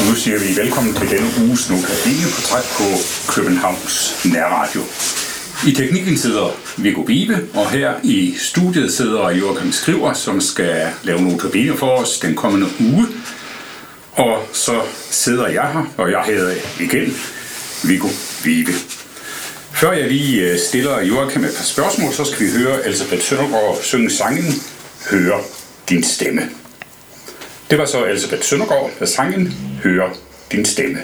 Nu siger vi velkommen til denne uges Notabene portræt på Københavns Nærradio. I teknikken sidder Viggo Bibe, og her i studiet sidder Joachim Skriver, som skal lave notabene for os den kommende uge. Og så sidder jeg her, og jeg hedder igen Viggo Bibe. Før jeg lige øh, stiller Joachim et par spørgsmål, så skal vi høre Elisabeth Søndergaard synge sangen Hør din stemme. Det var så Elisabeth Søndergaard, der sangen Hør din stemme.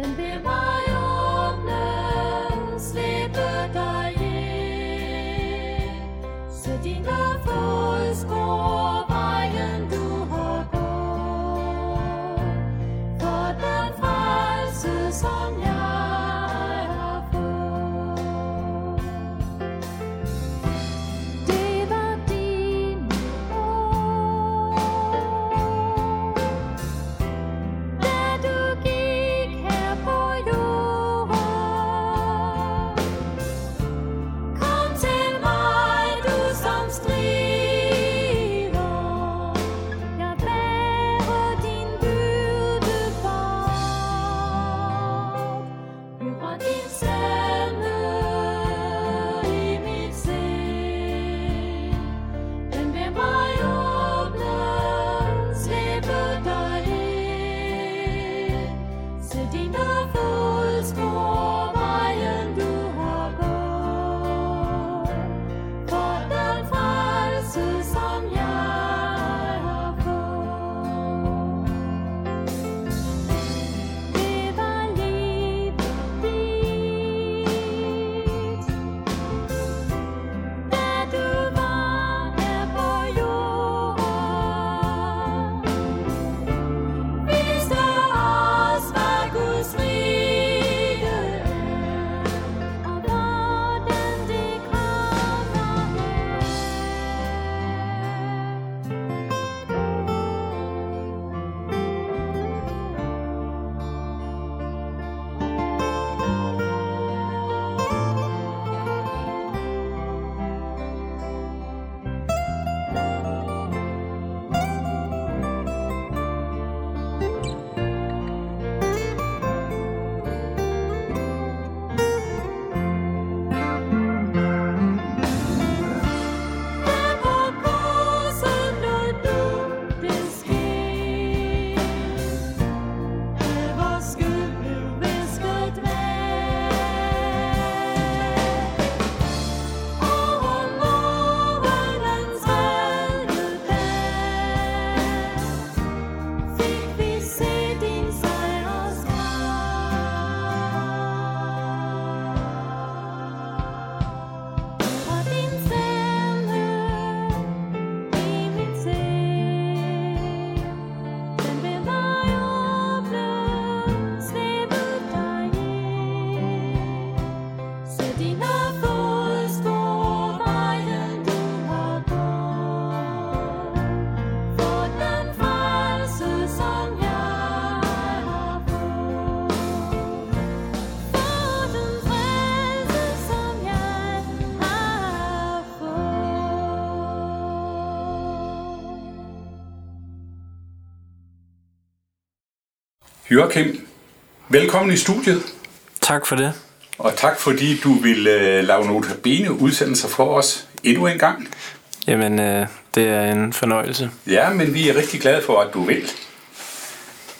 Den be mig Joachim, velkommen i studiet, Tak for det. og tak fordi du vil øh, lave notabene udsendelser for os endnu en gang. Jamen, øh, det er en fornøjelse. Ja, men vi er rigtig glade for, at du vil.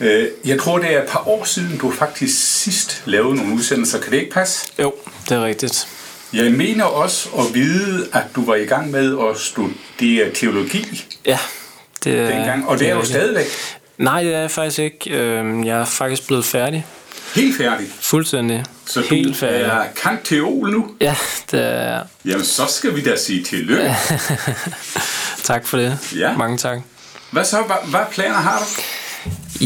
Øh, Jeg tror, det er et par år siden, du faktisk sidst lavede nogle udsendelser. Kan det ikke passe? Jo, det er rigtigt. Jeg mener også at vide, at du var i gang med at studere teologi Ja, det er... dengang, og det er jo rigtigt. stadigvæk. Nej, det er jeg faktisk ikke. Øhm, Jeg er faktisk blevet færdig. Helt færdig. Fuldstændig. Så Helt du færdig. er kanteol nu? Ja, det er... Jamen, så skal vi da sige tillykke. Tak for det. Ja. Mange tak. Hvad så? Hvad, hvad planer har du?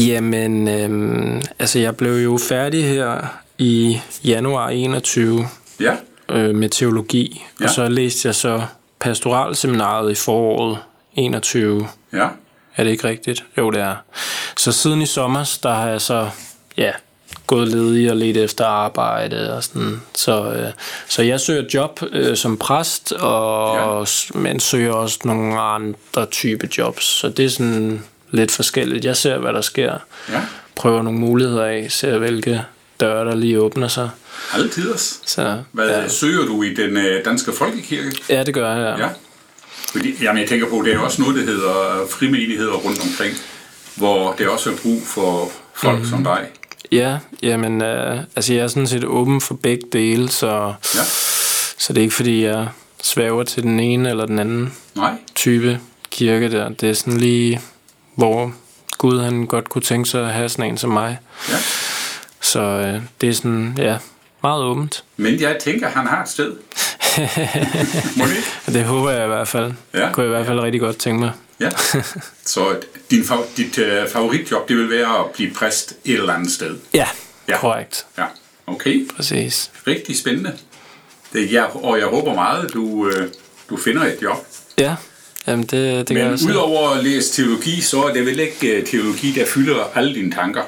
Jamen, øhm, altså jeg blev jo færdig her i januar 21 Ja, øh, med teologi. Ja. og så læste jeg så pastoralseminaret i foråret 21. ja. Er det ikke rigtigt? Jo, det er. Så siden i sommer, der har jeg så, ja, gået ledig og let efter arbejde og sådan. Så, øh, så jeg søger job øh, som præst, og, ja. men søger også nogle andre type jobs. Så det er sådan lidt forskelligt. Jeg ser, hvad der sker. Ja, Prøver nogle muligheder af, ser hvilke døre, der lige åbner sig. altid. Så, Hvad ja. ja. søger du i den øh, danske folkekirke? ja, det gør jeg. Ja. Fordi, jamen, jeg tænker på, det er også noget, der hedder frimenigheder rundt omkring, hvor det også er brug for folk mm. som dig. Ja, jamen, øh, altså jeg er sådan set åben for begge dele, så, Ja. så det er ikke fordi, jeg svæver til den ene eller den anden Nej. type kirke der. Det er sådan lige, hvor Gud han godt kunne tænke sig at have sådan en som mig. Ja. Så øh, det er sådan, ja, meget åbent. Men jeg tænker, han har et sted. Det? Det håber jeg i hvert fald. Ja. Kunne jeg i hvert fald rigtig godt tænke mig. Ja. Så din, dit uh, favoritjob, det vil være at blive præst et eller andet sted. Ja, Ja. ja. korrekt. Ja. Okay. Præcis. Rigtig spændende. Det, jeg, og jeg håber meget, du, øh, du finder et job. Ja, jamen det, det Men udover at læse teologi, så er det vel ikke øh, teologi, der fylder alle dine tanker.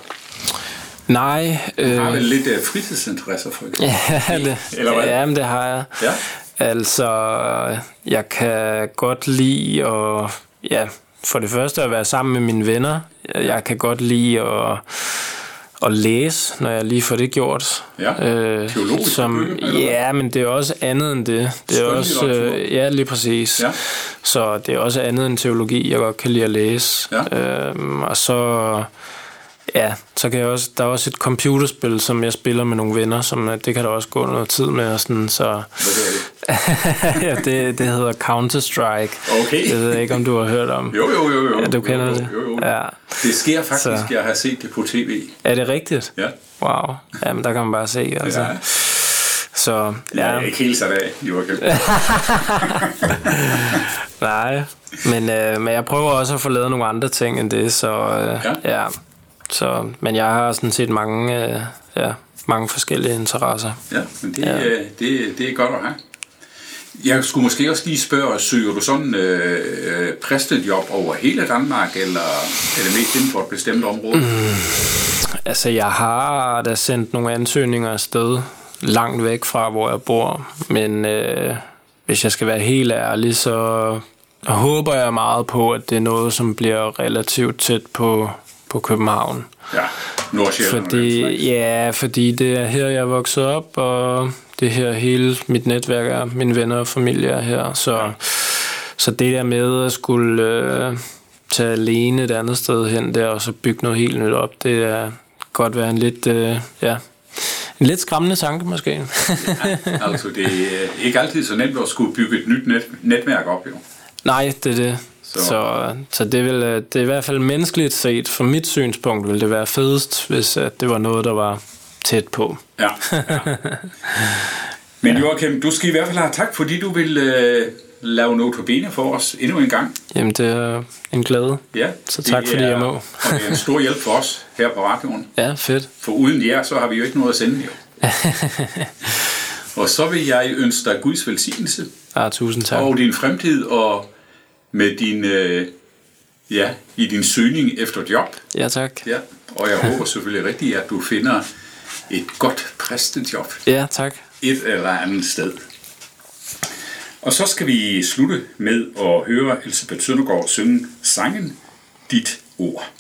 Nej, øh, Har vel lidt øh, fritidsinteresser for eksempel? ja, det, Eller hvad? Jamen, det har jeg. Ja. Altså, jeg kan godt lide at, ja, for det første at være sammen med mine venner. Jeg kan godt lide at, at læse, når jeg lige får det gjort. Ja, teologiske som, hvad? Ja, men det er også andet end det. Det er også, øh, ja, lige præcis. Ja. Så det er også andet end teologi, jeg godt kan lide at læse. Ja. Øhm, og så, ja, så kan jeg også, der er også et computerspil, som jeg spiller med nogle venner, som øh, det kan der også gå noget tid med. Og sådan, så Hvad er det? ja, det, det hedder Counter-Strike. Okay. Jeg ved ikke, om du har hørt om. Jo, jo, jo. jo. Ja, du kender jo, det. Jo, jo. Ja. Det sker faktisk, Så. jeg har set det på tv. Er det rigtigt? Ja. Wow. Jamen, der kan man bare se, altså. Ja. Så, Jeg ja. er ikke helt sat af, Joachim. Nej, men, øh, men jeg prøver også at få lavet nogle andre ting end det, så øh, Ja. ja. Så, men jeg har sådan set mange, øh, ja, mange forskellige interesser. Ja, men det, Ja. ja. det, det er godt at have. Jeg skulle måske også lige spørge, søger du sådan øh, øh, præstejob over hele Danmark, eller er det mest inden for et bestemt område? Mm. Altså, jeg har da sendt nogle ansøgninger afsted langt væk fra, hvor jeg bor, men øh, hvis jeg skal være helt ærlig, så håber jeg meget på, at det er noget, som bliver relativt tæt på, på København. Ja, Nordsjælland. Fordi, ja, fordi det er her, jeg er vokset op, og det er her hele mit netværk er, mine venner og familie er her. Så, så det der med at skulle øh, tage alene et andet sted hen der, og så bygge noget helt nyt op, det er godt være en lidt, øh, ja, en lidt skræmmende tanke måske. Altså, det er ikke altid så nemt at skulle bygge et nyt net, netværk op, jo. Nej, det er det. Så- Så, det, vil, øh, det er i hvert fald menneskeligt set, fra mit synspunkt, ville det være fedest, hvis at det var noget, der var tæt på. Ja. ja. Men Joachim, du skal i hvert fald have tak, fordi du vil øh, lave notabene for os endnu en gang. Jamen, det er en glæde. Ja, Så tak, fordi er, jeg må. Og det er en stor hjælp for os her på radioen. Ja, fedt. For uden jer, så har vi jo ikke noget at sende, jo. og så vil jeg ønske dig Guds velsignelse Ah, tusind tak. og din fremtid og med din, øh, ja, i din søgning efter job. Ja, tak. Ja. Og jeg håber selvfølgelig rigtigt, at du finder et godt præstejob Ja, tak. et eller andet sted. Og så skal vi slutte med at høre Elisabeth Søndergaard synge sangen Dit Ord.